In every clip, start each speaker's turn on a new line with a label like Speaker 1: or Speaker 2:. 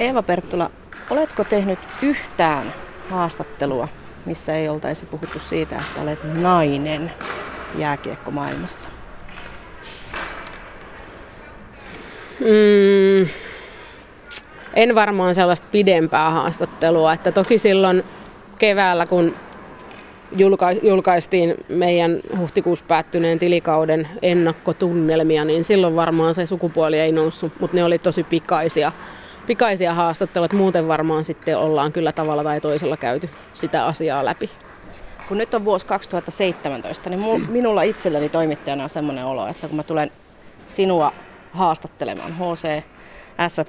Speaker 1: Eeva Perttula, oletko tehnyt yhtään haastattelua, missä ei oltaisi puhuttu siitä, että olet nainen jääkiekkomaailmassa?
Speaker 2: Mm, en varmaan sellaista pidempää haastattelua. Että toki silloin keväällä, kun julka- julkaistiin meidän huhtikuussa päättyneen tilikauden ennakkotunnelmia, niin silloin varmaan se sukupuoli ei noussut, mutta ne oli tosi pikaisia, pikaisia haastatteluja. Muuten varmaan sitten ollaan kyllä tavalla tai toisella käyty sitä asiaa läpi.
Speaker 1: Kun nyt on vuosi 2017, niin minulla itselleni toimittajana on semmoinen olo, että kun mä tulen sinua haastattelemaan HC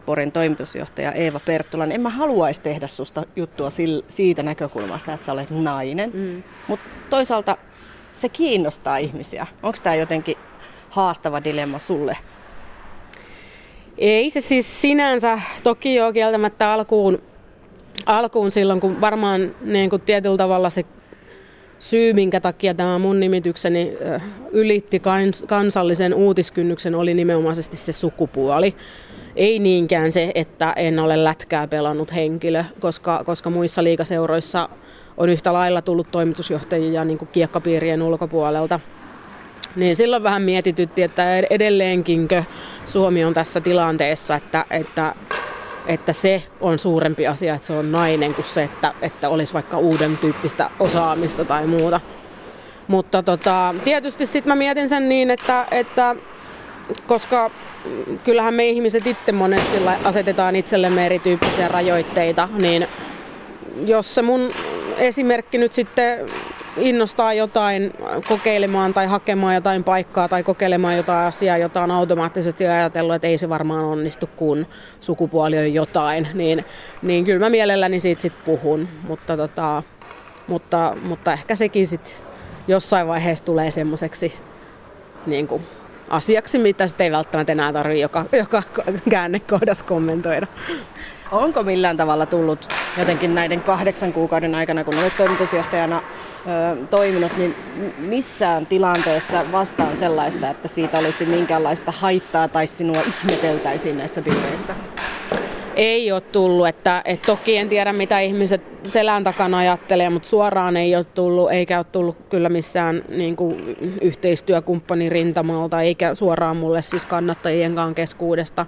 Speaker 1: Porin toimitusjohtaja Eeva Perttula, niin en mä haluaisi tehdä susta juttua siitä näkökulmasta, että sä olet nainen. Mm. Mutta toisaalta se kiinnostaa ihmisiä. Onko tämä jotenkin haastava dilemma sulle?
Speaker 2: Ei se siis sinänsä toki jo kieltämättä alkuun, alkuun silloin, kun varmaan niin kuin tietyllä tavalla se syy, minkä takia tämä mun nimitykseni ylitti kansallisen uutiskynnyksen, oli nimenomaisesti se sukupuoli. Ei niinkään se, että en ole lätkää pelannut henkilö, koska, koska muissa liikaseuroissa on yhtä lailla tullut toimitusjohtajia niin kuin kiekkapiirien ulkopuolelta. Niin silloin vähän mietitytti, että edelleenkinkö Suomi on tässä tilanteessa, että, että, että se on suurempi asia, että se on nainen kuin se, että, että olisi vaikka uuden tyyppistä osaamista tai muuta. Mutta tota, tietysti sitten mä mietin sen niin, että, että koska kyllähän me ihmiset itse monesti asetetaan itsellemme erityyppisiä rajoitteita, niin jos se mun esimerkki nyt sitten innostaa jotain kokeilemaan tai hakemaan jotain paikkaa tai kokeilemaan jotain asiaa, jota on automaattisesti ajatellut, että ei se varmaan onnistu, kun sukupuoli on jotain, niin, niin kyllä mä mielelläni siitä sitten puhun, mutta, tota, mutta, mutta ehkä sekin sitten jossain vaiheessa tulee semmoiseksi niin kuin asiaksi, mitä sitten ei välttämättä enää tarvitse joka, joka käännekohdassa kommentoida.
Speaker 1: Onko millään tavalla tullut jotenkin näiden kahdeksan kuukauden aikana, kun olet toimitusjohtajana toiminut, niin missään tilanteessa vastaan sellaista, että siitä olisi minkäänlaista haittaa tai sinua ihmeteltäisiin näissä bileissä?
Speaker 2: ei ole tullut. Että, et toki en tiedä, mitä ihmiset selän takana ajattelee, mutta suoraan ei ole tullut, eikä ole tullut kyllä missään niin kuin, yhteistyökumppanin rintamalta, eikä suoraan mulle siis kannattajienkaan keskuudesta.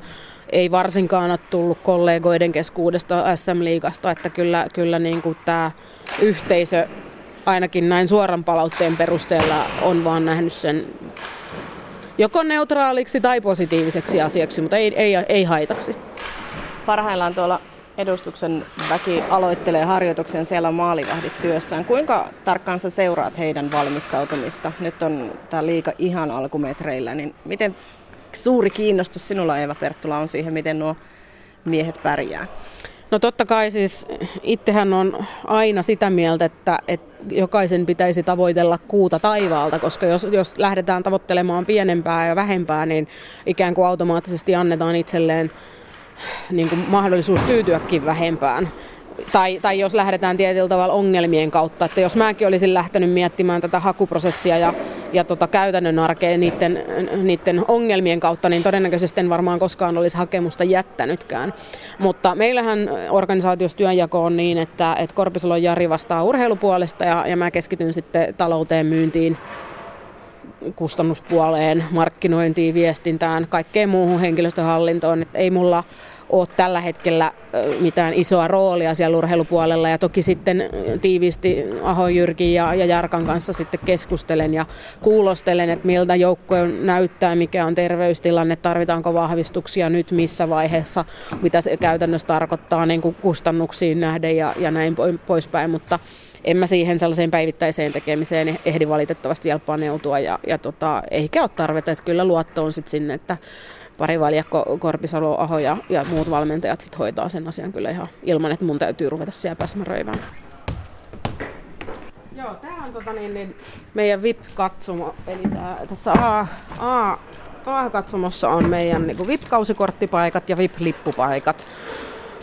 Speaker 2: Ei varsinkaan ole tullut kollegoiden keskuudesta SM-liigasta, että kyllä, kyllä niin kuin tämä yhteisö ainakin näin suoran palautteen perusteella on vaan nähnyt sen joko neutraaliksi tai positiiviseksi asiaksi, mutta ei, ei, ei haitaksi.
Speaker 1: Parhaillaan tuolla edustuksen väki aloittelee harjoituksen, siellä on maalivahdit työssään. Kuinka tarkkaan sä seuraat heidän valmistautumista? Nyt on tämä liika ihan alkumetreillä, niin miten suuri kiinnostus sinulla Eeva Perttula on siihen, miten nuo miehet pärjää?
Speaker 2: No totta kai siis itsehän on aina sitä mieltä, että, että jokaisen pitäisi tavoitella kuuta taivaalta, koska jos, jos lähdetään tavoittelemaan pienempää ja vähempää, niin ikään kuin automaattisesti annetaan itselleen niin kuin mahdollisuus tyytyäkin vähempään. Tai, tai jos lähdetään tietyllä tavalla ongelmien kautta, että jos mäkin olisin lähtenyt miettimään tätä hakuprosessia ja, ja tota käytännön arkea niiden, niiden ongelmien kautta, niin todennäköisesti en varmaan koskaan olisi hakemusta jättänytkään. Mutta meillähän organisaatiossa työnjako on niin, että, että Korpisalon Jari vastaa urheilupuolesta ja, ja mä keskityn sitten talouteen, myyntiin, kustannuspuoleen, markkinointiin, viestintään, kaikkeen muuhun henkilöstöhallintoon. Että ei mulla ole tällä hetkellä mitään isoa roolia siellä urheilupuolella. Ja toki sitten tiiviisti Aho Jyrki ja, ja Jarkan kanssa sitten keskustelen ja kuulostelen, että miltä joukkoja näyttää, mikä on terveystilanne, tarvitaanko vahvistuksia nyt, missä vaiheessa, mitä se käytännössä tarkoittaa niin kuin kustannuksiin nähden ja, ja näin poispäin, mutta en mä siihen sellaiseen päivittäiseen tekemiseen ehdi valitettavasti vielä paneutua ja, ja tota, eikä ole tarvetta, että kyllä luotto on sitten sinne, että pari valjakko, Korpisalo, Aho ja, ja muut valmentajat sit hoitaa sen asian kyllä ihan ilman, että mun täytyy ruveta siellä pääsmäröimään. Joo, tämä on tota niin, niin, meidän VIP-katsomo. Eli tää, tässä A, A, A-katsomossa on meidän niin VIP-kausikorttipaikat ja VIP-lippupaikat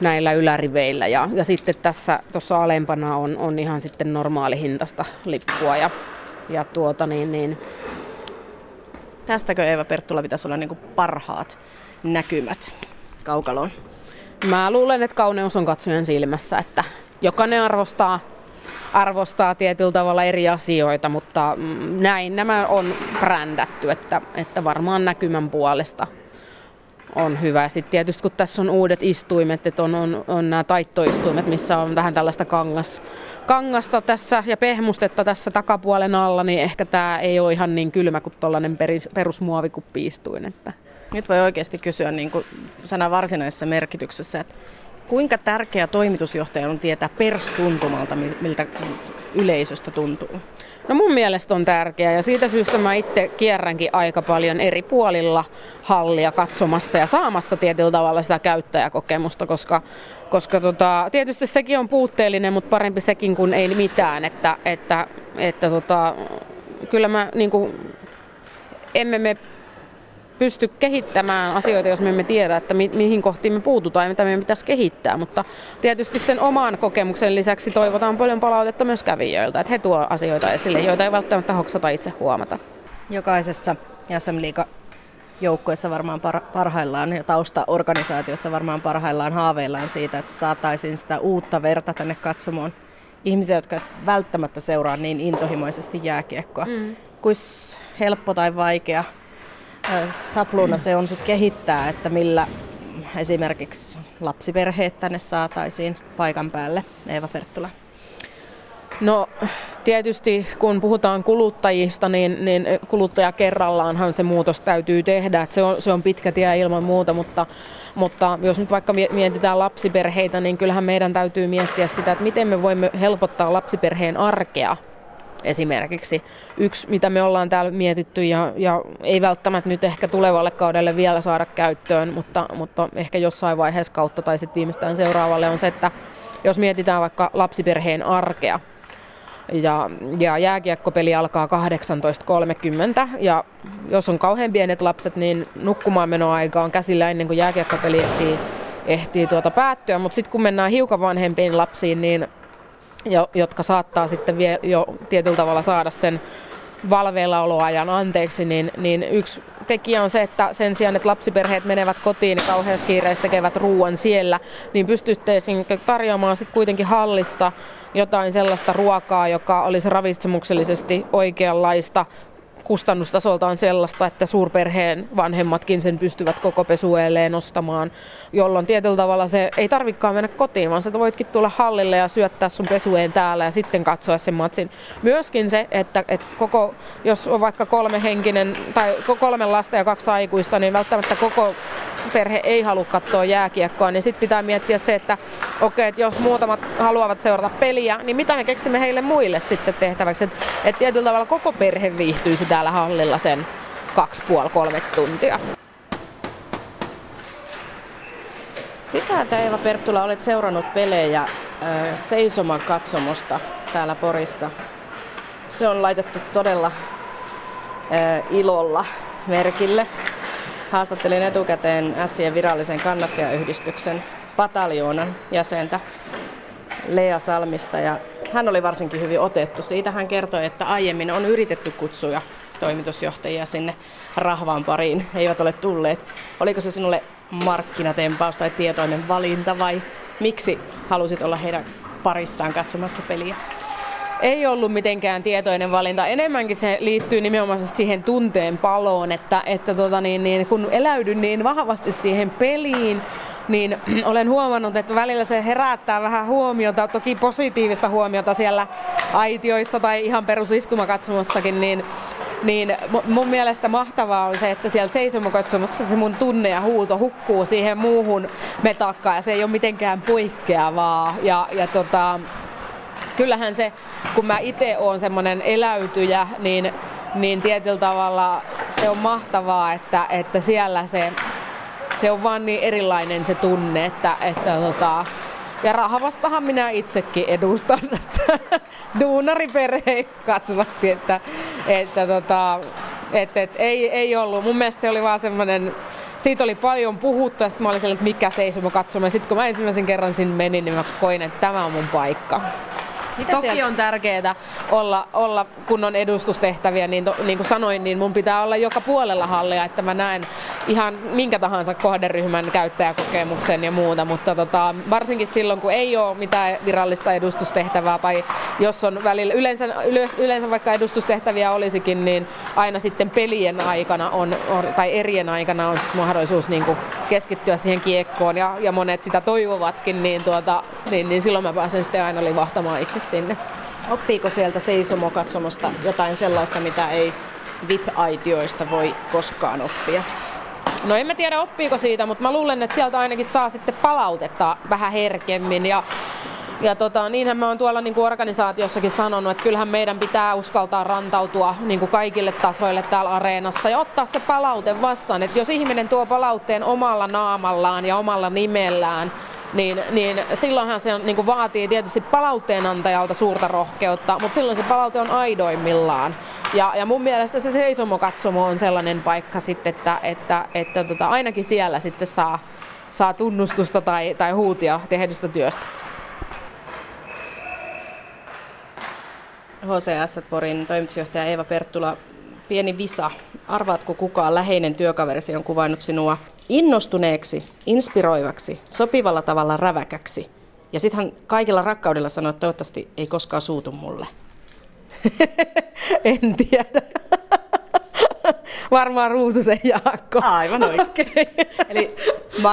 Speaker 2: näillä yläriveillä. Ja, ja sitten tässä tuossa alempana on, on ihan sitten normaali hintasta lippua. Ja, ja tuota niin, niin,
Speaker 1: Tästäkö Eeva Perttula pitäisi olla niin parhaat näkymät kaukaloon?
Speaker 2: Mä luulen, että kauneus on katsojan silmässä, että jokainen arvostaa, arvostaa tietyllä tavalla eri asioita, mutta mm, näin nämä on brändätty, että, että varmaan näkymän puolesta on hyvä. Sitten tietysti kun tässä on uudet istuimet, että on, on, on nämä taittoistuimet, missä on vähän tällaista kangas, kangasta tässä ja pehmustetta tässä takapuolen alla, niin ehkä tämä ei ole ihan niin kylmä kuin tuollainen perusmuovikuppi-istuin. Että.
Speaker 1: Nyt voi oikeasti kysyä niin kuin sanan varsinaisessa merkityksessä, että kuinka tärkeä toimitusjohtaja on tietää perstuntumalta, miltä yleisöstä tuntuu?
Speaker 2: No mun mielestä on tärkeää ja siitä syystä mä itse kierränkin aika paljon eri puolilla hallia katsomassa ja saamassa tietyllä tavalla sitä käyttäjäkokemusta, koska, koska tota, tietysti sekin on puutteellinen, mutta parempi sekin kuin ei mitään, että, että, että tota, kyllä mä niin kuin, emme me pysty kehittämään asioita, jos me emme tiedä, että mi- mihin kohtiin me puututaan ja mitä meidän pitäisi kehittää. Mutta tietysti sen oman kokemuksen lisäksi toivotaan paljon palautetta myös kävijöiltä, että he tuo asioita esille, joita ei välttämättä hoksata itse huomata.
Speaker 1: Jokaisessa SM Liiga joukkoissa varmaan parhaillaan ja taustaorganisaatiossa varmaan parhaillaan haaveillaan siitä, että saataisiin sitä uutta verta tänne katsomaan ihmisiä, jotka välttämättä seuraa niin intohimoisesti jääkiekkoa. Mm. Kuis helppo tai vaikea sapluuna se on sitten kehittää, että millä esimerkiksi lapsiperheet tänne saataisiin paikan päälle, Eeva Perttula?
Speaker 2: No tietysti kun puhutaan kuluttajista, niin, niin kuluttaja kerrallaanhan se muutos täytyy tehdä. Että se, on, se on pitkä tie ilman muuta, mutta, mutta jos nyt vaikka mietitään lapsiperheitä, niin kyllähän meidän täytyy miettiä sitä, että miten me voimme helpottaa lapsiperheen arkea esimerkiksi. Yksi, mitä me ollaan täällä mietitty ja, ja ei välttämättä nyt ehkä tulevalle kaudelle vielä saada käyttöön, mutta, mutta ehkä jossain vaiheessa kautta tai sitten viimeistään seuraavalle on se, että jos mietitään vaikka lapsiperheen arkea, ja, ja jääkiekkopeli alkaa 18.30 ja jos on kauhean pienet lapset, niin nukkumaan menoaika on käsillä ennen kuin jääkiekkopeli ehtii, ehtii tuota päättyä, mutta sitten kun mennään hiukan vanhempiin lapsiin, niin jo, jotka saattaa sitten vie, jo tietyllä tavalla saada sen valveillaoloajan anteeksi, niin, niin yksi tekijä on se, että sen sijaan, että lapsiperheet menevät kotiin ja kauheassa kiireessä tekevät ruoan siellä, niin pystyttäisiin tarjoamaan sitten kuitenkin hallissa jotain sellaista ruokaa, joka olisi ravitsemuksellisesti oikeanlaista, kustannustasoltaan sellaista, että suurperheen vanhemmatkin sen pystyvät koko pesueelleen ostamaan, jolloin tietyllä tavalla se ei tarvikaan mennä kotiin, vaan sä voitkin tulla hallille ja syöttää sun pesueen täällä ja sitten katsoa sen matsin. Myöskin se, että, että koko, jos on vaikka kolme henkinen tai kolme lasta ja kaksi aikuista, niin välttämättä koko perhe ei halua katsoa jääkiekkoa, niin sitten pitää miettiä se, että okei, että jos muutamat haluavat seurata peliä, niin mitä me keksimme heille muille sitten tehtäväksi. Että et tietyllä tavalla koko perhe viihtyisi täällä hallilla sen kaksi puoli kolme tuntia.
Speaker 1: Sitä, että Eeva Perttula olet seurannut pelejä seisoman katsomosta täällä Porissa. Se on laitettu todella ilolla merkille. Haastattelin etukäteen Sien virallisen kannattajayhdistyksen pataljoonan jäsentä Lea Salmista ja hän oli varsinkin hyvin otettu. Siitä hän kertoi, että aiemmin on yritetty kutsuja toimitusjohtajia sinne rahvaan pariin, he eivät ole tulleet. Oliko se sinulle markkinatempaus tai tietoinen valinta vai miksi halusit olla heidän parissaan katsomassa peliä?
Speaker 2: ei ollut mitenkään tietoinen valinta. Enemmänkin se liittyy nimenomaan siihen tunteen paloon, että, että tota niin, niin, kun eläydyn niin vahvasti siihen peliin, niin olen huomannut, että välillä se herättää vähän huomiota, toki positiivista huomiota siellä aitioissa tai ihan perusistumakatsomassakin, niin niin mun mielestä mahtavaa on se, että siellä seisomokatsomossa se mun tunne ja huuto hukkuu siihen muuhun metakkaan ja se ei ole mitenkään poikkeavaa. Ja, ja tota, kyllähän se, kun mä itse oon semmoinen eläytyjä, niin, niin tietyllä tavalla se on mahtavaa, että, että siellä se, se on vaan niin erilainen se tunne, että, että tota, ja rahavastahan minä itsekin edustan, että duunariperhe kasvatti, että, että tota, että, että ei, ei ollut. Mun mielestä se oli vaan semmoinen, siitä oli paljon puhuttu ja sitten mä olin sellainen, että mikä seisoma katsomaan. Sitten kun mä ensimmäisen kerran sinne menin, niin mä koin, että tämä on mun paikka. Mitä Toki sieltä? on tärkeää olla, olla kunnon edustustehtäviä, niin, to, niin kuin sanoin, niin mun pitää olla joka puolella hallia, että mä näen ihan minkä tahansa kohderyhmän käyttäjäkokemuksen ja muuta, mutta tota, varsinkin silloin, kun ei ole mitään virallista edustustehtävää tai jos on välillä, yleensä, yleensä vaikka edustustehtäviä olisikin, niin aina sitten pelien aikana on, on tai erien aikana on sit mahdollisuus niin kuin keskittyä siihen kiekkoon ja, ja monet sitä toivovatkin, niin, tuota, niin, niin silloin mä pääsen sitten aina livahtamaan itse sinne.
Speaker 1: Oppiiko sieltä seisomokatsomosta jotain sellaista, mitä ei VIP-aitioista voi koskaan oppia?
Speaker 2: No en mä tiedä oppiiko siitä, mutta mä luulen, että sieltä ainakin saa sitten palautetta vähän herkemmin. Ja, ja tota, niinhän mä oon tuolla niin kuin organisaatiossakin sanonut, että kyllähän meidän pitää uskaltaa rantautua niin kuin kaikille tasoille täällä areenassa ja ottaa se palaute vastaan. Että jos ihminen tuo palautteen omalla naamallaan ja omalla nimellään, niin, niin silloinhan se niin kuin vaatii tietysti palautteenantajalta suurta rohkeutta, mutta silloin se palaute on aidoimmillaan. Ja, ja mun mielestä se seisomokatsomo on sellainen paikka sitten, että, että, että tota, ainakin siellä sitten saa, saa tunnustusta tai, tai huutia tehdystä työstä.
Speaker 1: HCS Porin toimitusjohtaja Eeva Perttula, pieni visa. Arvaatko kukaan läheinen työkaverisi on kuvannut sinua innostuneeksi, inspiroivaksi, sopivalla tavalla räväkäksi. Ja sitten hän kaikilla rakkaudella sanoi, että toivottavasti ei koskaan suutu mulle.
Speaker 2: en tiedä. Varmaan Ruususen Jaakko.
Speaker 1: Aivan oikein. Eli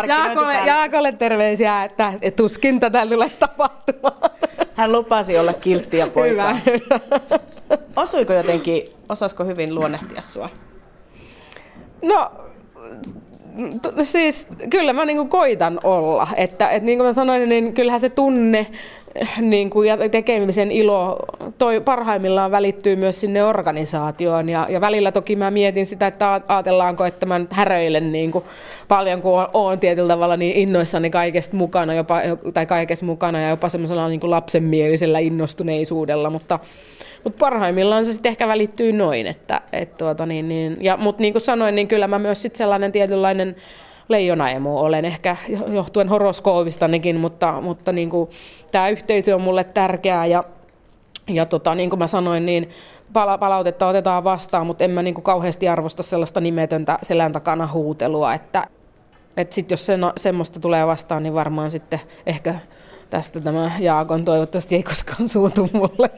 Speaker 2: Jaakolle, Jaakolle terveisiä, että, tuskin tätä tulee tapahtumaan.
Speaker 1: Hän lupasi olla kilttiä poika. Hyvä, hyvä. Osuiko jotenkin, osasko hyvin luonnehtia sua?
Speaker 2: No siis kyllä mä niin koitan olla. Että, että niin kuin mä sanoin, niin kyllähän se tunne niin kuin, ja tekemisen ilo toi parhaimmillaan välittyy myös sinne organisaatioon. Ja, ja välillä toki mä mietin sitä, että ajatellaanko, että mä häröilen niin kuin, paljon, kun oon tietyllä tavalla niin innoissani kaikesta mukana, jopa, tai kaikesta mukana ja jopa semmoisella niin lapsenmielisellä innostuneisuudella, mutta mutta parhaimmillaan se sitten ehkä välittyy noin. Että, et tuota, niin, niin, ja, mutta niin kuin sanoin, niin kyllä mä myös sitten sellainen tietynlainen leijonaemu olen ehkä johtuen horoskoovistanikin, mutta, mutta niin kuin, tämä yhteisö on mulle tärkeää ja, ja tota, niin kuin mä sanoin, niin palautetta otetaan vastaan, mutta en mä niin kuin kauheasti arvosta sellaista nimetöntä selän takana huutelua, että, että sit jos sen, semmoista tulee vastaan, niin varmaan sitten ehkä tästä tämä Jaakon toivottavasti ei koskaan suutu mulle.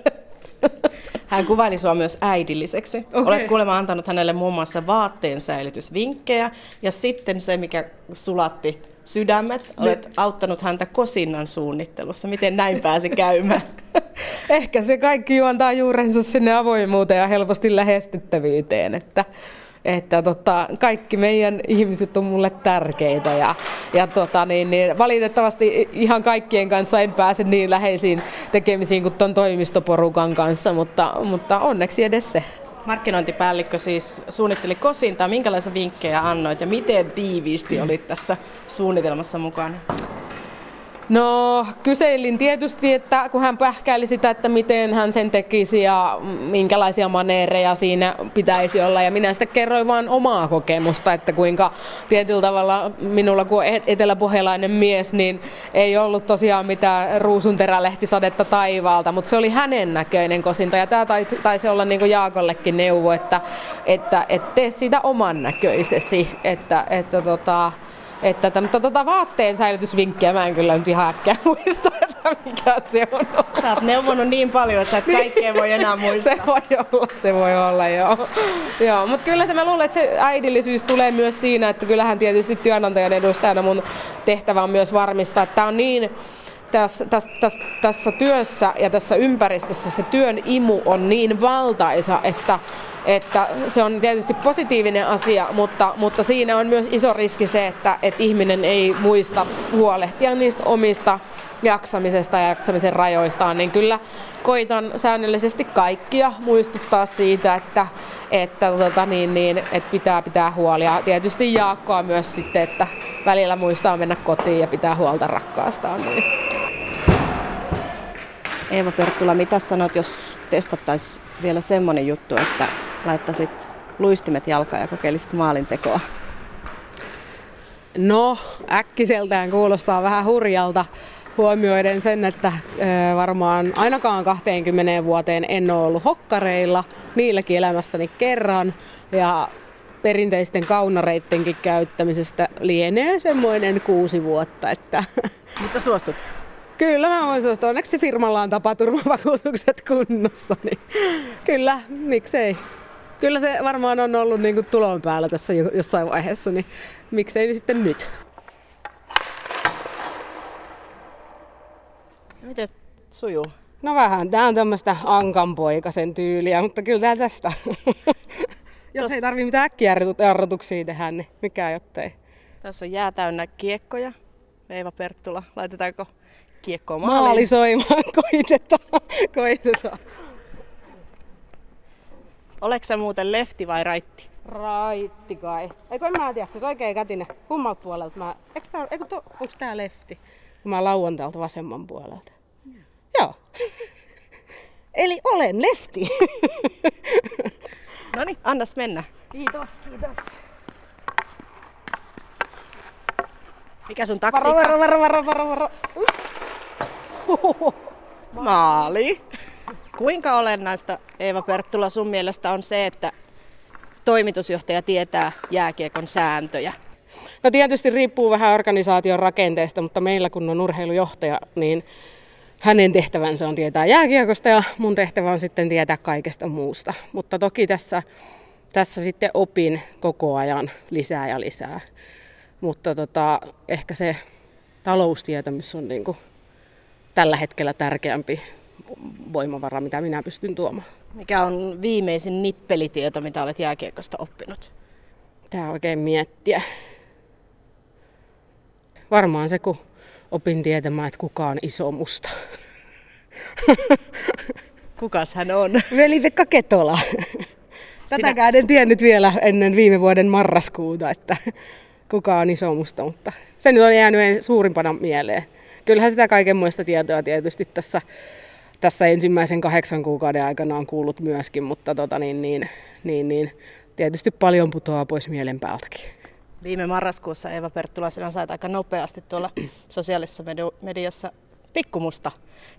Speaker 1: Hän kuvaili sinua myös äidilliseksi. Okay. Olet kuulemma antanut hänelle muun muassa vaatteen säilytysvinkkejä ja sitten se, mikä sulatti sydämet, olet Nyt. auttanut häntä kosinnan suunnittelussa. Miten näin pääsi käymään?
Speaker 2: Ehkä se kaikki juontaa juurensa sinne avoimuuteen ja helposti lähestyttävyyteen, että että tota, kaikki meidän ihmiset on mulle tärkeitä ja, ja tota, niin, niin, valitettavasti ihan kaikkien kanssa en pääse niin läheisiin tekemisiin kuin tuon toimistoporukan kanssa, mutta, mutta onneksi edes se.
Speaker 1: Markkinointipäällikkö siis suunnitteli kosintaa. Minkälaisia vinkkejä annoit ja miten tiiviisti olit tässä suunnitelmassa mukana?
Speaker 2: No kyselin tietysti, että kun hän pähkäili sitä, että miten hän sen tekisi ja minkälaisia maneereja siinä pitäisi olla. Ja minä sitten kerroin vain omaa kokemusta, että kuinka tietyllä tavalla minulla kun eteläpohjalainen mies, niin ei ollut tosiaan mitään ruusunterälehtisadetta taivaalta, mutta se oli hänen näköinen kosinta. Ja tämä taisi olla niin kuin Jaakollekin neuvo, että, että, että tee siitä oman näköisesi. Että, että tota, että tämän, mutta tota vaatteen säilytysvinkkiä mä en kyllä nyt ihan äkkiä muista, että mikä se on.
Speaker 1: Sä oot neuvonut niin paljon, että sä et niin. kaikkea voi enää muistaa.
Speaker 2: se voi olla, se voi olla, joo. joo mutta kyllä se mä luulen, että se äidillisyys tulee myös siinä, että kyllähän tietysti työnantajan edustajana mun tehtävä on myös varmistaa, että tämä on niin tässä, tässä, tässä, tässä työssä ja tässä ympäristössä se työn imu on niin valtaisa, että että se on tietysti positiivinen asia, mutta, mutta siinä on myös iso riski se, että, että ihminen ei muista huolehtia niistä omista jaksamisesta ja jaksamisen rajoistaan, niin kyllä koitan säännöllisesti kaikkia muistuttaa siitä, että, että, tota, niin, niin, että pitää pitää huolia. Tietysti Jaakkoa myös sitten, että välillä muistaa mennä kotiin ja pitää huolta rakkaastaan. Niin.
Speaker 1: Eeva Perttula, mitä sanot, jos testattaisiin vielä semmoinen juttu, että laittaisit luistimet jalkaan ja kokeilisit maalintekoa?
Speaker 2: No, äkkiseltään kuulostaa vähän hurjalta,
Speaker 3: huomioiden sen, että varmaan ainakaan 20 vuoteen en ole ollut hokkareilla, niilläkin elämässäni kerran. Ja perinteisten kaunareittenkin käyttämisestä lienee semmoinen kuusi vuotta. Että
Speaker 1: Mutta suostut?
Speaker 3: Kyllä mä voin suostua. Onneksi firmalla on tapaturmavakuutukset kunnossa, niin kyllä, miksei. Kyllä se varmaan on ollut niin kuin tulon päällä tässä jossain vaiheessa, niin miksei niin sitten nyt.
Speaker 1: Miten sujuu?
Speaker 3: No vähän, tää on tämmöistä ankanpoikasen tyyliä, mutta kyllä tää tästä. Jos Tos... ei tarvi mitään äkkijarrutuksia tehdä, niin mikä jottei.
Speaker 1: Tässä on jää täynnä kiekkoja. Eeva Perttula, laitetaanko kiekkoa maaliin?
Speaker 3: Maalisoimaan, koitetaan. koitetaan.
Speaker 1: Oleks sä muuten lefti vai raitti?
Speaker 3: Raitti kai. Eikö en mä tiedä, se on oikein kätinen. Kummalta puolelta mä... Eikö tää, eikö to, onks tää lefti? Kun mä täältä vasemman puolelta. Ja. Joo. Eli olen lefti.
Speaker 1: no niin, annas mennä.
Speaker 3: Kiitos, kiitos.
Speaker 1: Mikä sun taktiikka?
Speaker 3: Varo, varo, varo, varo, varo.
Speaker 1: Maali. Kuinka olennaista, Eeva Perttula, sun mielestä on se, että toimitusjohtaja tietää jääkiekon sääntöjä?
Speaker 3: No tietysti riippuu vähän organisaation rakenteesta, mutta meillä kun on urheilujohtaja, niin hänen tehtävänsä on tietää jääkiekosta ja mun tehtävä on sitten tietää kaikesta muusta. Mutta toki tässä, tässä sitten opin koko ajan lisää ja lisää. Mutta tota, ehkä se taloustietämys on niin kuin tällä hetkellä tärkeämpi voimavara, mitä minä pystyn tuomaan.
Speaker 1: Mikä on viimeisin nippelitieto, mitä olet jääkiekosta oppinut?
Speaker 3: Tää oikein miettiä. Varmaan se, kun opin tietämään, että kuka on iso musta.
Speaker 1: Kukas hän on?
Speaker 3: Veli-Pekka Ketola. Tätäkään en tiennyt vielä ennen viime vuoden marraskuuta, että kuka on iso musta, mutta se nyt on jäänyt suurimpana mieleen. Kyllähän sitä kaiken muista tietoa tietysti tässä, tässä ensimmäisen kahdeksan kuukauden aikana on kuullut myöskin, mutta tota niin, niin, niin, niin, tietysti paljon putoaa pois mielen päältäkin.
Speaker 1: Viime marraskuussa Eeva Perttula sinä sait aika nopeasti tuolla sosiaalisessa mediassa pikkumusta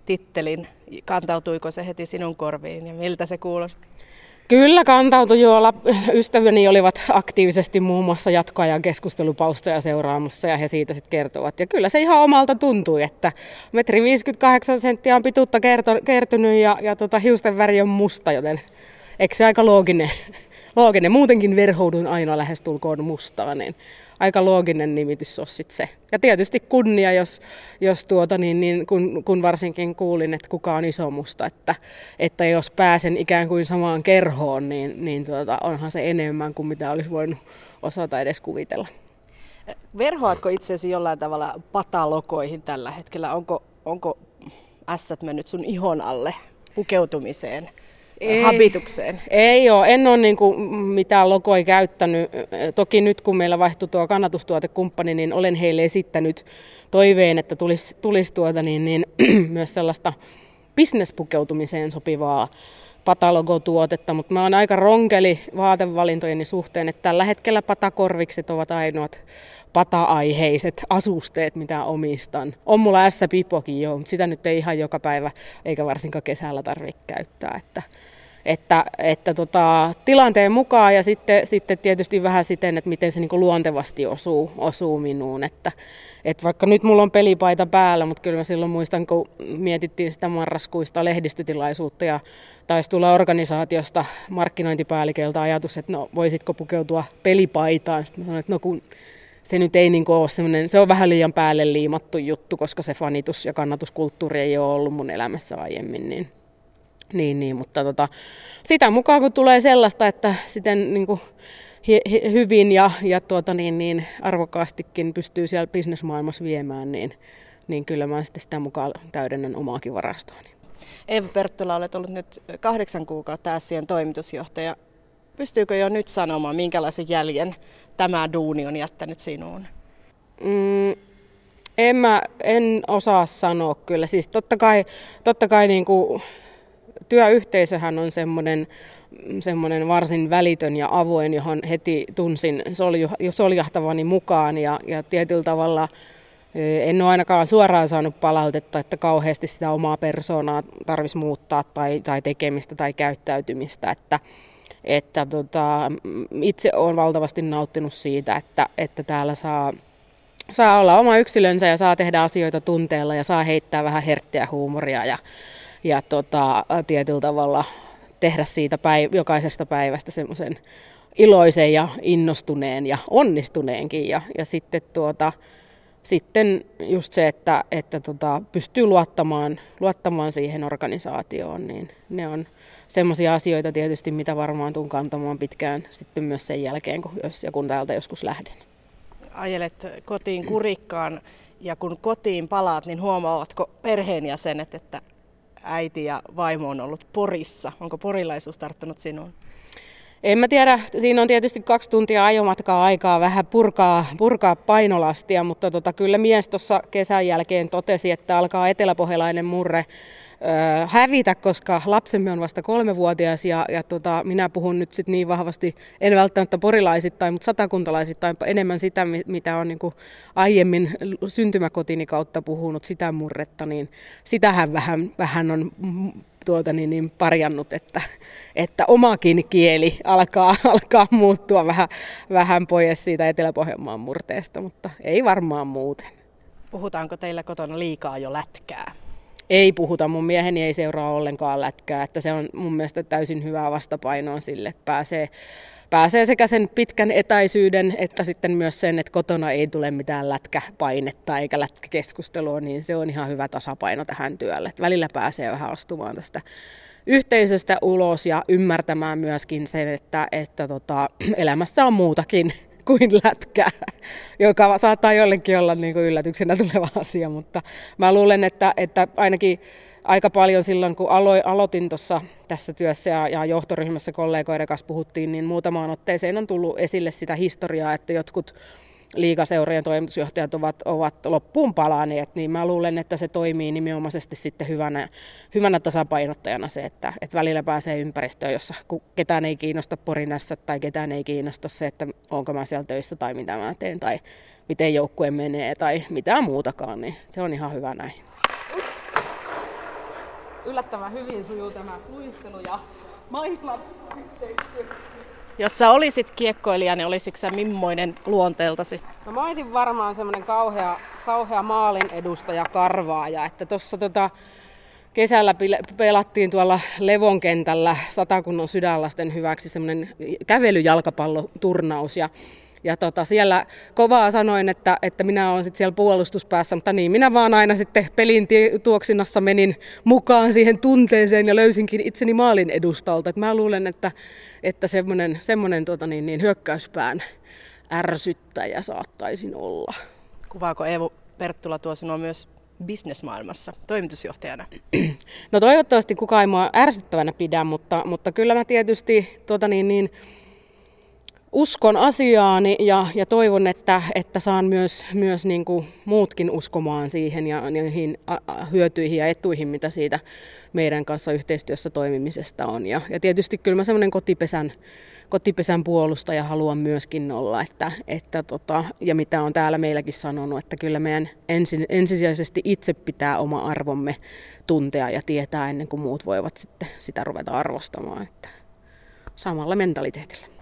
Speaker 1: tittelin. Kantautuiko se heti sinun korviin ja miltä se kuulosti?
Speaker 3: Kyllä kantautui jo. Ystäväni olivat aktiivisesti muun muassa jatkoajan keskustelupaustoja seuraamassa ja he siitä sitten kertovat. Ja kyllä se ihan omalta tuntui, että metri 58 senttiä on pituutta kertynyt ja, ja tota, hiusten väri on musta, joten eikö se aika looginen looginen. Muutenkin verhoudun aina lähestulkoon mustaan, niin aika looginen nimitys on sit se. Ja tietysti kunnia, jos, jos tuota, niin, niin, kun, kun, varsinkin kuulin, että kuka on iso musta, että, että jos pääsen ikään kuin samaan kerhoon, niin, niin tuota, onhan se enemmän kuin mitä olisi voinut osata edes kuvitella.
Speaker 1: Verhoatko itseäsi jollain tavalla patalokoihin tällä hetkellä? Onko, onko ässät mennyt sun ihon alle pukeutumiseen? Ei, habitukseen?
Speaker 3: Ei ole, en ole niin kuin mitään logoja käyttänyt. Toki nyt kun meillä vaihtui tuo kannatustuotekumppani, niin olen heille esittänyt toiveen, että tulisi, tulisi tuota, niin, niin, myös sellaista bisnespukeutumiseen sopivaa patalogotuotetta, mutta mä oon aika ronkeli vaatevalintojeni suhteen, että tällä hetkellä patakorvikset ovat ainoat pata-aiheiset asusteet, mitä omistan. On mulla S-pipokin jo, mutta sitä nyt ei ihan joka päivä eikä varsinkaan kesällä tarvitse käyttää. Että, että, että tota, tilanteen mukaan ja sitten, sitten tietysti vähän siten, että miten se niin luontevasti osuu, osuu minuun. Että, että vaikka nyt mulla on pelipaita päällä, mutta kyllä mä silloin muistan, kun mietittiin sitä marraskuista lehdistötilaisuutta ja taisi tulla organisaatiosta markkinointipäälliköltä ajatus, että no voisitko pukeutua pelipaitaan. Sitten mä sanoin, että no kun se nyt ei niin ole semmoinen, se on vähän liian päälle liimattu juttu, koska se fanitus- ja kannatuskulttuuri ei ole ollut mun elämässä aiemmin, niin, niin, niin mutta tota, sitä mukaan kun tulee sellaista, että sitten niin kuin hi, hi, hyvin ja, ja tuota, niin, niin arvokkaastikin pystyy siellä bisnesmaailmassa viemään, niin, niin kyllä mä sitten sitä mukaan täydennän omaakin varastoani.
Speaker 1: Eeva Perttula, olet ollut nyt kahdeksan kuukautta Ässien toimitusjohtaja. Pystyykö jo nyt sanomaan, minkälaisen jäljen tämä duuni on jättänyt sinuun?
Speaker 3: Mm, en, mä, en osaa sanoa kyllä. Siis totta kai, totta kai niin kuin, työyhteisöhän on semmoinen, semmoinen varsin välitön ja avoin, johon heti tunsin soljahtavani mukaan ja, ja tietyllä tavalla En ole ainakaan suoraan saanut palautetta, että kauheasti sitä omaa persoonaa tarvitsisi muuttaa tai, tai tekemistä tai käyttäytymistä. Että, että tota, itse olen valtavasti nauttinut siitä, että, että täällä saa, saa olla oma yksilönsä ja saa tehdä asioita tunteella ja saa heittää vähän herttiä huumoria ja, ja tota, tietyllä tavalla tehdä siitä päiv- jokaisesta päivästä semmoisen iloisen ja innostuneen ja onnistuneenkin. Ja, ja sitten, tuota, sitten just se, että, että tota, pystyy luottamaan, luottamaan siihen organisaatioon, niin ne on semmoisia asioita tietysti, mitä varmaan tuun kantamaan pitkään sitten myös sen jälkeen, kun, jos ja kun täältä joskus lähden.
Speaker 1: Ajelet kotiin kurikkaan ja kun kotiin palaat, niin huomaavatko perheenjäsenet, että äiti ja vaimo on ollut Porissa? Onko porilaisuus tarttunut sinuun?
Speaker 3: En mä tiedä, siinä on tietysti kaksi tuntia ajomatkaa aikaa vähän purkaa, purkaa painolastia, mutta tota, kyllä mies tuossa kesän jälkeen totesi, että alkaa eteläpohjalainen murre hävitä, koska lapsemme on vasta kolmevuotias ja, ja tota, minä puhun nyt sit niin vahvasti, en välttämättä porilaisittain, mutta satakuntalaisittain enemmän sitä, mitä on niin kuin aiemmin syntymäkotini kautta puhunut, sitä murretta, niin sitähän vähän, vähän on tuota niin, niin parjannut, että, että omakin kieli alkaa, alkaa muuttua vähän, vähän pois siitä Etelä-Pohjanmaan murteesta, mutta ei varmaan muuten.
Speaker 1: Puhutaanko teillä kotona liikaa jo lätkää?
Speaker 3: Ei puhuta, mun mieheni ei seuraa ollenkaan lätkää, että se on mun mielestä täysin hyvää vastapainoa sille, että pääsee pääsee sekä sen pitkän etäisyyden että sitten myös sen, että kotona ei tule mitään lätkäpainetta eikä lätkäkeskustelua, niin se on ihan hyvä tasapaino tähän työlle. Että välillä pääsee vähän astumaan tästä yhteisöstä ulos ja ymmärtämään myöskin sen, että, että tota, elämässä on muutakin kuin lätkää, joka saattaa jollekin olla niin kuin yllätyksenä tuleva asia, mutta mä luulen, että, että ainakin aika paljon silloin, kun aloin, aloitin tuossa tässä työssä ja, ja johtoryhmässä kollegoiden kanssa puhuttiin, niin muutamaan otteeseen on tullut esille sitä historiaa, että jotkut liikaseurojen toimitusjohtajat ovat, ovat loppuun palaneet, niin mä luulen, että se toimii nimenomaisesti sitten hyvänä, hyvänä tasapainottajana se, että, että välillä pääsee ympäristöön, jossa ketään ei kiinnosta porinassa tai ketään ei kiinnosta se, että onko mä siellä töissä tai mitä mä teen tai miten joukkue menee tai mitään muutakaan, niin se on ihan hyvä näin yllättävän hyvin sujuu tämä luistelu ja maailman yhteistyö.
Speaker 1: Jos sä olisit kiekkoilija, niin olisitko sä mimmoinen luonteeltasi?
Speaker 3: No mä olisin varmaan semmoinen kauhea, kauhea maalin edustaja karvaaja, että tuossa tota, kesällä pelattiin tuolla Levonkentällä satakunnan sydänlasten hyväksi semmoinen kävelyjalkapalloturnaus ja ja tota, siellä kovaa sanoin, että, että minä olen sitten siellä puolustuspäässä, mutta niin minä vaan aina sitten pelin tuoksinnassa menin mukaan siihen tunteeseen ja löysinkin itseni maalin edustalta. Et mä luulen, että, että semmoinen, semmoinen tota niin, niin, hyökkäyspään ärsyttäjä saattaisin olla.
Speaker 1: Kuvaako Eevo Perttula tuo sinua myös bisnesmaailmassa toimitusjohtajana?
Speaker 3: No toivottavasti kukaan ei mua ärsyttävänä pidä, mutta, mutta kyllä mä tietysti tota niin, niin, uskon asiaani ja, ja toivon, että, että saan myös, myös niin kuin muutkin uskomaan siihen ja niihin hyötyihin ja etuihin, mitä siitä meidän kanssa yhteistyössä toimimisesta on. Ja, ja tietysti kyllä mä semmoinen kotipesän, kotipesän puolustaja haluan myöskin olla, että, että tota, ja mitä on täällä meilläkin sanonut, että kyllä meidän ensin, ensisijaisesti itse pitää oma arvomme tuntea ja tietää ennen kuin muut voivat sitten sitä ruveta arvostamaan, että samalla mentaliteetillä.